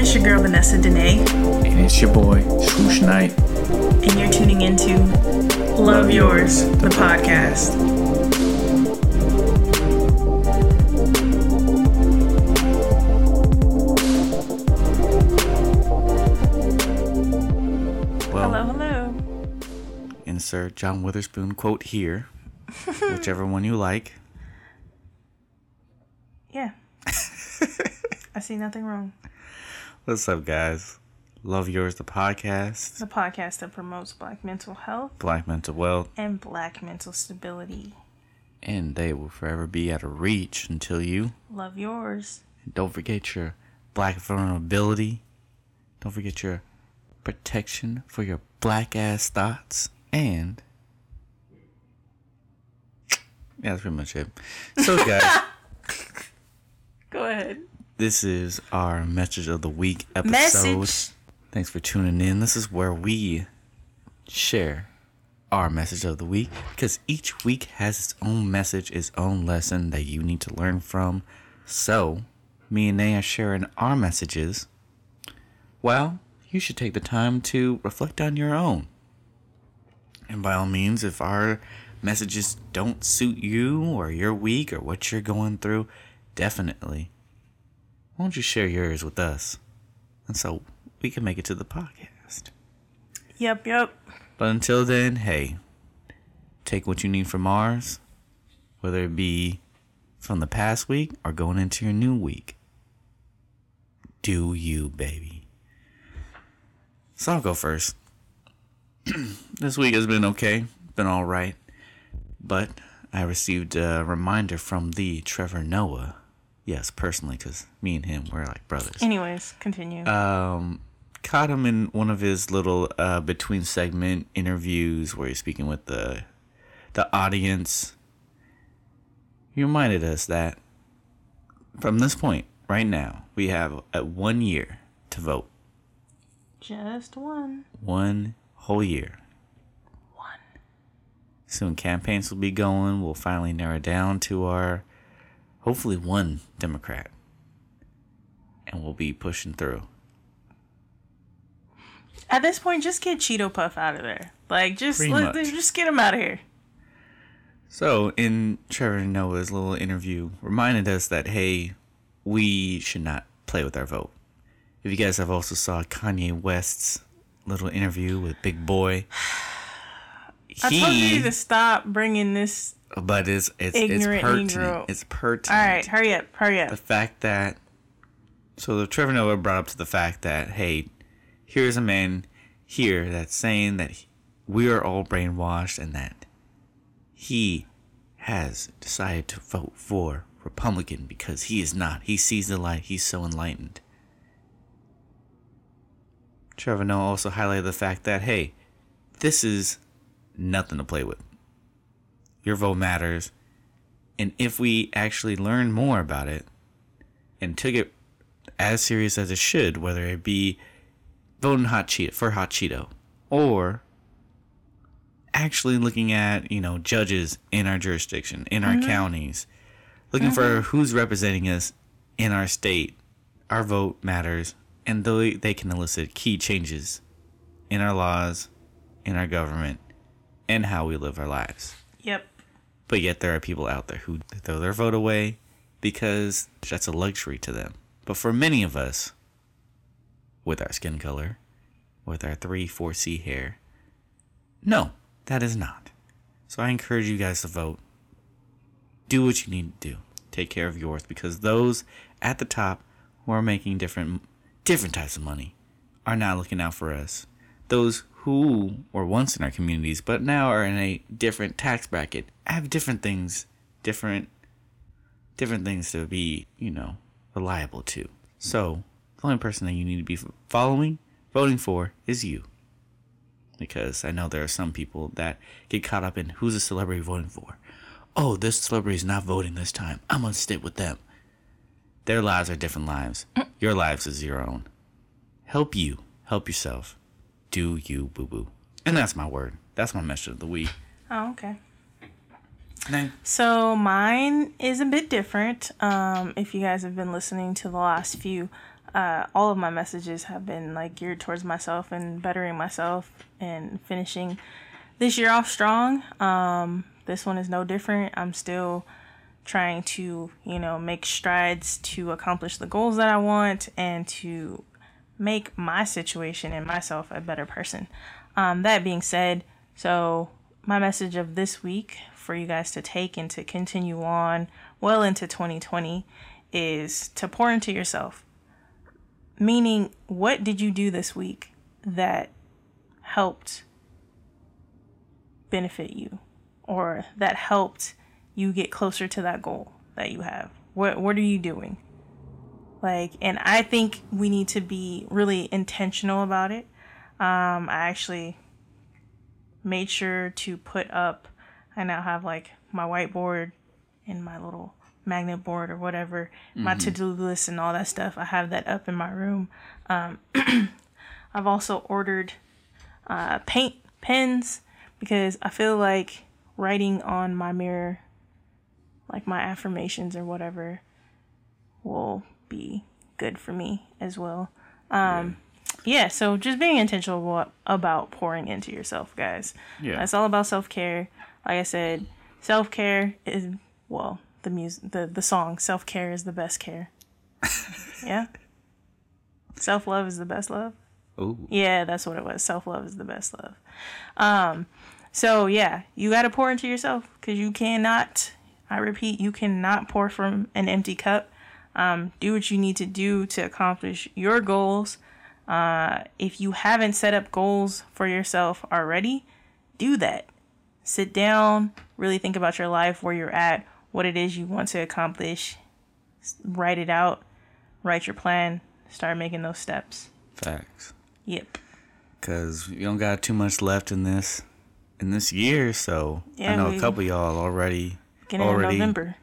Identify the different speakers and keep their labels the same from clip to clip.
Speaker 1: It's your girl Vanessa Dene,
Speaker 2: And it's your boy, Swoosh Knight.
Speaker 1: and you're tuning into Love Yours, the podcast.
Speaker 2: Well,
Speaker 1: Hello, hello.
Speaker 2: insert John Witherspoon quote here, whichever one you like.
Speaker 1: Yeah. I see nothing wrong.
Speaker 2: What's up, guys? Love Yours, the podcast.
Speaker 1: The podcast that promotes black mental health
Speaker 2: Black mental wealth,
Speaker 1: and black mental stability.
Speaker 2: and they will forever be out of reach until you.
Speaker 1: Love yours.
Speaker 2: And don't forget your black vulnerability. Don't forget your protection for your black ass thoughts. And. Yeah, that's pretty much it. So, guys. This is our message of the week episode.
Speaker 1: Message.
Speaker 2: Thanks for tuning in. This is where we share our message of the week because each week has its own message, its own lesson that you need to learn from. So, me and Nay are sharing our messages. Well, you should take the time to reflect on your own. And by all means, if our messages don't suit you or your week or what you're going through, definitely why don't you share yours with us? And so we can make it to the podcast.
Speaker 1: Yep, yep.
Speaker 2: But until then, hey, take what you need from ours, whether it be from the past week or going into your new week. Do you, baby. So I'll go first. this week has been okay, been all right. But I received a reminder from the Trevor Noah. Yes, personally, because me and him, we're like brothers.
Speaker 1: Anyways, continue.
Speaker 2: um, caught him in one of his little uh, between segment interviews where he's speaking with the the audience. He reminded us that from this point, right now, we have uh, one year to vote.
Speaker 1: Just one.
Speaker 2: One whole year.
Speaker 1: One.
Speaker 2: Soon campaigns will be going. We'll finally narrow down to our hopefully one Democrat. And we'll be pushing through.
Speaker 1: At this point, just get Cheeto Puff out of there. Like, just let, just get him out of here.
Speaker 2: So, in Trevor Noah's little interview, reminded us that hey, we should not play with our vote. If you guys have also saw Kanye West's little interview with Big Boy,
Speaker 1: I told you to stop bringing this.
Speaker 2: but it's it's it's
Speaker 1: Ignorant
Speaker 2: pertinent.
Speaker 1: Negro.
Speaker 2: It's pertinent.
Speaker 1: All right, hurry up, hurry up.
Speaker 2: the fact that so the Trevor Noah brought up to the fact that hey, here's a man here that's saying that he- we are all brainwashed and that he has decided to vote for Republican because he is not. He sees the light. He's so enlightened. Trevor Noah also highlighted the fact that hey, this is nothing to play with. Your vote matters. And if we actually learn more about it and took it as serious as it should, whether it be voting hot Cheeto for hot Cheeto or actually looking at, you know, judges in our jurisdiction, in our mm-hmm. counties, looking for mm-hmm. who's representing us in our state, our vote matters, and though they can elicit key changes in our laws, in our government, and how we live our lives.
Speaker 1: Yep.
Speaker 2: But yet there are people out there who throw their vote away because that's a luxury to them. But for many of us, with our skin color, with our 3 4C hair, no, that is not. So I encourage you guys to vote. Do what you need to do. Take care of yours because those at the top who are making different different types of money are not looking out for us. Those who were once in our communities but now are in a different tax bracket have different things, different different things to be, you know, reliable to. So, the only person that you need to be following, voting for is you. Because I know there are some people that get caught up in who's a celebrity voting for. Oh, this celebrity is not voting this time. I'm going to stick with them. Their lives are different lives. Mm. Your lives is your own. Help you. Help yourself. Do you, boo boo. And that's my word. That's my message of the week.
Speaker 1: Oh, okay.
Speaker 2: Name.
Speaker 1: So mine is a bit different. Um, if you guys have been listening to the last few, uh, all of my messages have been like geared towards myself and bettering myself and finishing this year off strong. Um, this one is no different. I'm still trying to, you know, make strides to accomplish the goals that I want and to make my situation and myself a better person. Um, that being said, so my message of this week for you guys to take and to continue on well into 2020 is to pour into yourself. Meaning, what did you do this week that helped benefit you or that helped you get closer to that goal that you have? What what are you doing? Like, and I think we need to be really intentional about it. Um, I actually made sure to put up. I now have like my whiteboard and my little magnet board or whatever, my to do list and all that stuff. I have that up in my room. Um, I've also ordered uh, paint pens because I feel like writing on my mirror, like my affirmations or whatever, will be good for me as well. Um, yeah. so just being intentional about, about pouring into yourself, guys.
Speaker 2: Yeah.
Speaker 1: It's all about self care. Like I said, self care is well, the music, the the song "Self Care is the best care." yeah. Self love is the best love.
Speaker 2: Ooh.
Speaker 1: Yeah, that's what it was. Self love is the best love. Um, so yeah, you got to pour into yourself because you cannot. I repeat, you cannot pour from an empty cup. Um, do what you need to do to accomplish your goals. Uh, if you haven't set up goals for yourself already, do that. Sit down, really think about your life, where you're at, what it is you want to accomplish. Write it out, write your plan, start making those steps.
Speaker 2: Facts.
Speaker 1: Yep.
Speaker 2: Cause you don't got too much left in this in this year, so I know a couple of y'all already already
Speaker 1: November.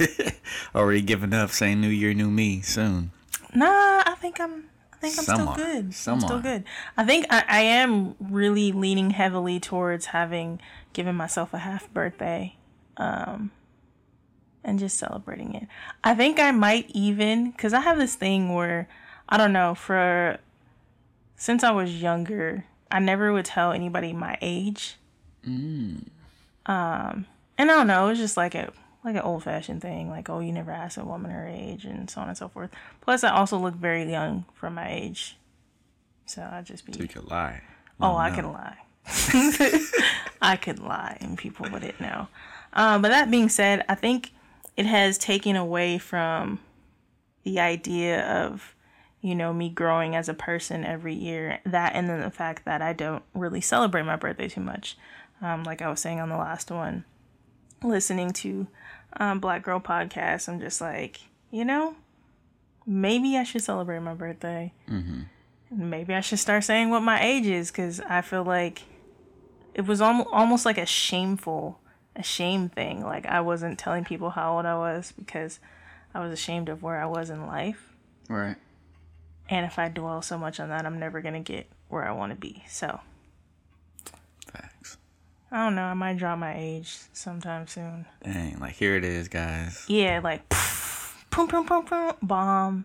Speaker 2: already giving up, saying New Year, New Me soon.
Speaker 1: Nah, I think I'm. I think I'm
Speaker 2: Some
Speaker 1: still
Speaker 2: are.
Speaker 1: good.
Speaker 2: Some
Speaker 1: I'm still
Speaker 2: are.
Speaker 1: good. I think I, I am really leaning heavily towards having given myself a half birthday, um, and just celebrating it. I think I might even because I have this thing where I don't know for since I was younger, I never would tell anybody my age. Um, and I don't know, it was just like a like an old fashioned thing, like oh you never ask a woman her age and so on and so forth. Plus, I also look very young for my age, so I just be
Speaker 2: You could lie.
Speaker 1: oh I can lie, I could lie and people wouldn't know. Um, but that being said, I think it has taken away from the idea of you know me growing as a person every year that and then the fact that i don't really celebrate my birthday too much um, like i was saying on the last one listening to um, black girl podcast i'm just like you know maybe i should celebrate my birthday mm-hmm. maybe i should start saying what my age is because i feel like it was almost, almost like a shameful a shame thing like i wasn't telling people how old i was because i was ashamed of where i was in life
Speaker 2: Right.
Speaker 1: and if I dwell so much on that, I'm never going to get where I want to be. So. I don't know. I might drop my age sometime soon.
Speaker 2: Dang, like here it is, guys.
Speaker 1: Yeah, like, boom, boom, boom, boom, bomb.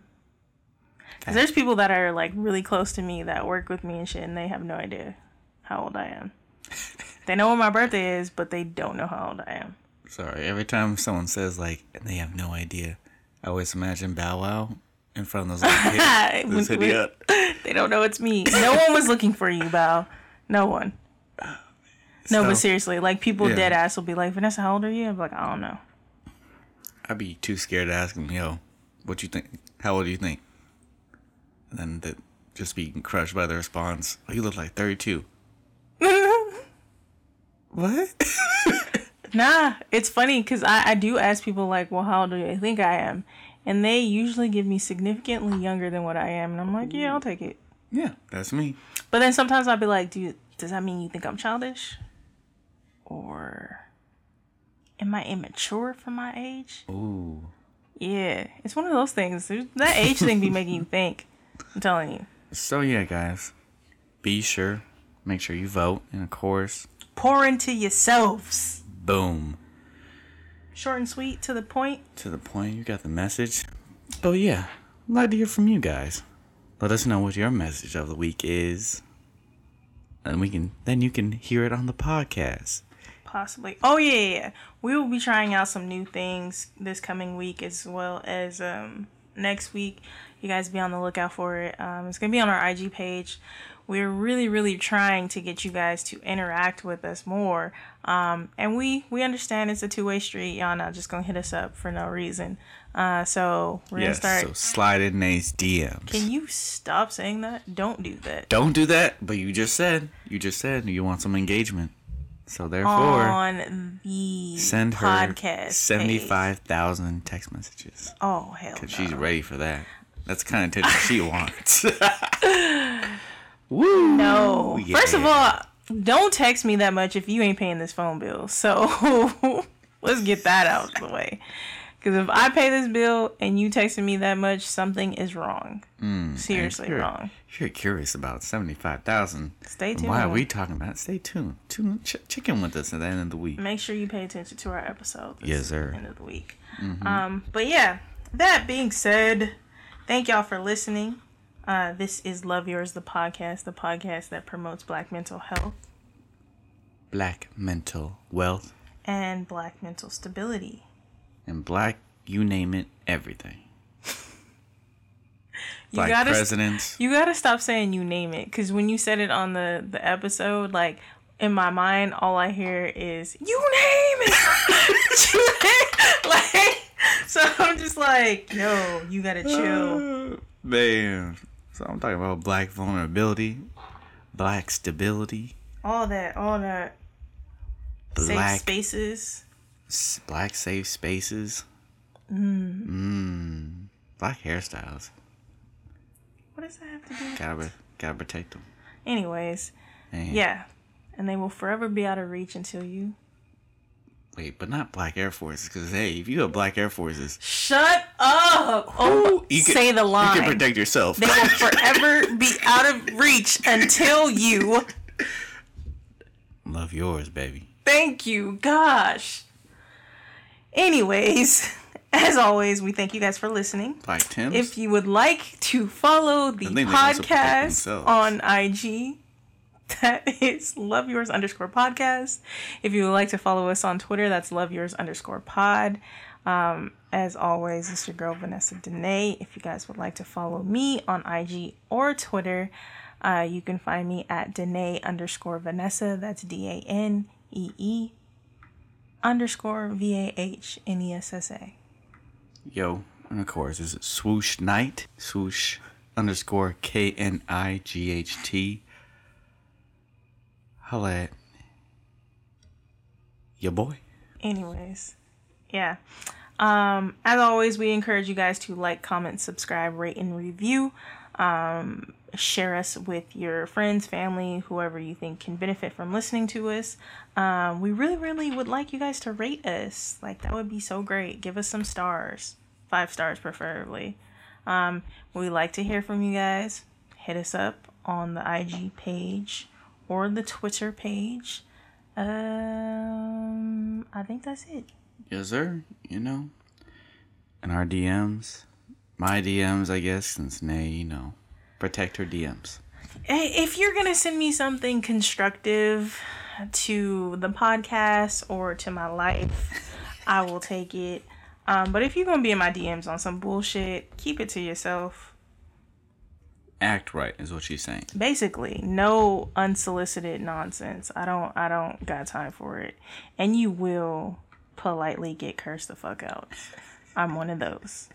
Speaker 1: Because there's people that are, like, really close to me that work with me and shit, and they have no idea how old I am. they know what my birthday is, but they don't know how old I am.
Speaker 2: Sorry. Every time someone says like they have no idea, I always imagine Bow Wow in front of those little kids.
Speaker 1: When-
Speaker 2: Just hit up.
Speaker 1: They don't know it's me. No one was looking for you, Bow. No one. No,
Speaker 2: So-
Speaker 1: but seriously, like people
Speaker 2: Yeah.
Speaker 1: dead ass will be like, Vanessa, how old are you? I'm like, I don't know.
Speaker 2: I'd be too scared to ask them, yo, what you think? How old do you think? And then that just being crushed by the response. Oh, you look like 32. what?
Speaker 1: Nah, it's funny because I, I do ask people like, well, how old do you think I am? And they usually give me significantly younger than what I am, and I'm like, yeah, I'll take it.
Speaker 2: yeah, that's me.
Speaker 1: But then sometimes I'll be like, do you, does that mean you think I'm childish, or am I immature for my age?
Speaker 2: Ooh.
Speaker 1: Yeah, it's one of those things. That age thing be making you think. I'm telling you.
Speaker 2: So yeah, guys, be sure, make sure you vote, and of course,
Speaker 1: Pour into yourselves.
Speaker 2: boom.
Speaker 1: Short and sweet, to the point.
Speaker 2: To the point, you got the message. Oh yeah, I'd like to hear from you guys. Let us know what your message of the week is, and we can then you can hear it on the podcast.
Speaker 1: Possibly. Oh yeah, yeah, yeah. We will be trying out some new things this coming week as well as um next week. You guys be on the lookout for it. Um, it's gonna be on our IG page. We're really, really trying to get you guys to interact with us more. Um, and we we understand it's a two way street. Y'all not just gonna hit us up for no reason. Uh, so we're
Speaker 2: Yes,
Speaker 1: gonna start.
Speaker 2: so slide in these DMs.
Speaker 1: Can you stop saying that? Don't do that.
Speaker 2: Don't do that, but you just said you just said you want some engagement. So therefore,
Speaker 1: On the
Speaker 2: send her
Speaker 1: podcast
Speaker 2: seventy
Speaker 1: page.
Speaker 2: text messages
Speaker 1: Oh hell
Speaker 2: because
Speaker 1: no.
Speaker 2: she's ready for that. That's the kind of attention she wants. Woo!
Speaker 1: No.
Speaker 2: Yeah.
Speaker 1: First of all, don't text me that much if you ain't paying this phone bill. So let's get that out of the way. Because if I pay this bill and you texting me that much, something is wrong. Seriously
Speaker 2: you're-
Speaker 1: wrong.
Speaker 2: If you're curious about seventy five thousand,
Speaker 1: Stay tuned.
Speaker 2: why are we talking about? it? Stay tuned. Tune ch- check in with us at the end of the week.
Speaker 1: Make sure you pay attention to our episode. This
Speaker 2: Yes, sir.
Speaker 1: End of the week. Um, but yeah, that being said, thank y'all for listening. Uh, this is Love Yours, the podcast, the podcast that promotes Black mental health
Speaker 2: Black mental wealth
Speaker 1: and Black mental stability.
Speaker 2: And black, you name it, everything.
Speaker 1: You
Speaker 2: Black
Speaker 1: gotta
Speaker 2: presidents.
Speaker 1: You gotta stop saying you name it, because when you said it on the the episode, like in my mind, all I hear is you name it. Like, so I'm just like, yo, you gotta chill.
Speaker 2: Man, so I'm talking about black vulnerability, black stability,
Speaker 1: All that, all that. Safe
Speaker 2: black
Speaker 1: spaces.
Speaker 2: Black safe spaces. Mm. Black hairstyles.
Speaker 1: What does that have to do?
Speaker 2: Gotta gotta protect them.
Speaker 1: Anyways, yeah, and they will forever be out of reach until you
Speaker 2: Wait, but not black Air Forces, because hey, if you have black Air Forces,
Speaker 1: shut up. Oh,
Speaker 2: you can-
Speaker 1: say the line.
Speaker 2: you can protect yourself.
Speaker 1: They will forever be out of reach until you.
Speaker 2: Love yours, baby.
Speaker 1: Thank you. Gosh. Anyways, as always, we thank you guys for listening.
Speaker 2: Black Tims.
Speaker 1: If you would like to follow the
Speaker 2: think they also protect
Speaker 1: podcast on IG, that is love yours underscore podcast. If you would like to follow us on Twitter, that's love yours underscore pod. Um, as always, it's your girl Vanessa Dene. If you guys would like to follow me on IG or Twitter, uh, you can find me at Danee underscore Vanessa. That's D A N E E underscore V A H N E S S A.
Speaker 2: Yo, and of course, is it swoosh Knight? Swoosh underscore K N I G H T. Holla at your boy.
Speaker 1: anyways yeah um as always we encourage you guys to like comment subscribe rate and review um share us with your friends family whoever you think can benefit from listening to us. Um we really really would like you guys to rate us. Like that would be so great. Give us some stars. Five stars preferably. Um we like to hear from you guys. Hit us up on the ig page or the twitter page. Um, I think that's it.
Speaker 2: Yes, sir. You know, and our DMs, my DMs, I guess, since Nay, you know, protect her DMs.
Speaker 1: If you're gonna send me something constructive to the podcast or to my life, I will take it. Um, but if you're gonna be in my DMs on some bullshit, keep it to yourself.
Speaker 2: Act right is what she's saying.
Speaker 1: Basically, no unsolicited nonsense. I don't. I don't got time for it. And you will politely get cursed the fuck out. I'm one of those.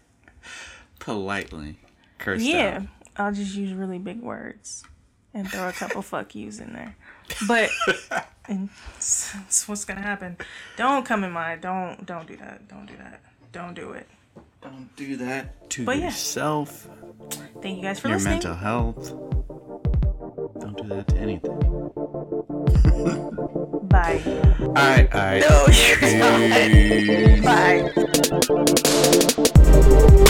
Speaker 2: Politely cursed
Speaker 1: Yeah,
Speaker 2: out.
Speaker 1: I'll just use really big words and throw a couple fuck yous in there. But it's, what's gonna happen. Don't come in my don't don't do that. Don't do that. Don't do it.
Speaker 2: Don't do that to
Speaker 1: But yeah.
Speaker 2: yourself,
Speaker 1: Thank you guys for listening.
Speaker 2: your
Speaker 1: listening.
Speaker 2: mental health. Don't do that to anything.
Speaker 1: Bye.
Speaker 2: Alright, alright.
Speaker 1: No, you're not. Bye.
Speaker 2: Thank